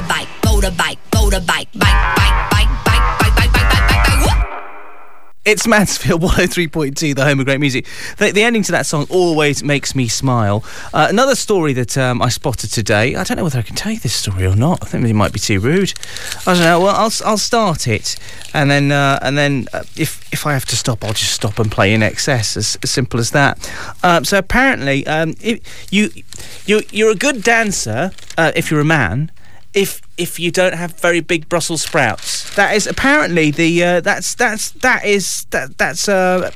motorbike, motorbike, motorbike, bike, bike, bike, bike, bike, bike, bike, bike, bike, bike. It's Mansfield 103.2, the home of great music. The, the ending to that song always makes me smile. Uh, another story that um, I spotted today. I don't know whether I can tell you this story or not. I think it might be too rude. I don't know. Well, I'll, I'll start it, and then uh, and then uh, if if I have to stop, I'll just stop and play INXS. As, as simple as that. Um, so apparently, um, if you you you're a good dancer uh, if you're a man if if you don't have very big Brussels sprouts. That is apparently the uh, that's that's that is that that's uh,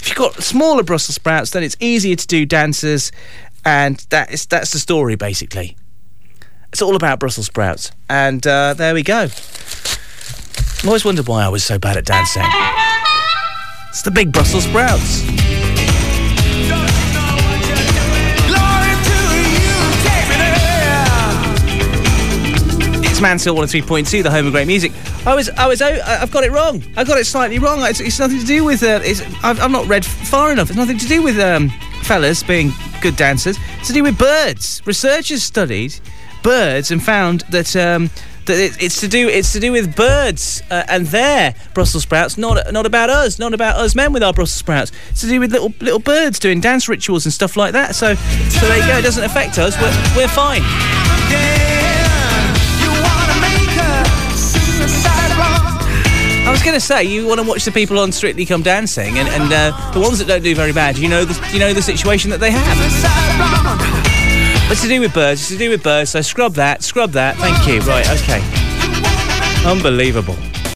if you've got smaller Brussels sprouts, then it's easier to do dances, and that is that's the story basically. It's all about Brussels sprouts, and uh, there we go. I always wondered why I was so bad at dancing. It's the big Brussels sprouts. It's Mansfield 103.2, the home of great music. I was, I was, I've got it wrong. I got it slightly wrong. It's, it's nothing to do with, uh, it's, I've, I've not read far enough. It's nothing to do with um, fellas being good dancers. It's to do with birds. Researchers studied birds and found that um, that it, it's to do it's to do with birds uh, and their Brussels sprouts, not not about us, not about us men with our Brussels sprouts. It's to do with little little birds doing dance rituals and stuff like that. So so there you go. It doesn't affect us. We're we're fine. I going to say you want to watch the people on Strictly Come Dancing, and, and uh, the ones that don't do very bad. You know the you know the situation that they have. It's to do with birds. It's to do with birds. So scrub that. Scrub that. Thank you. Right. Okay. Unbelievable.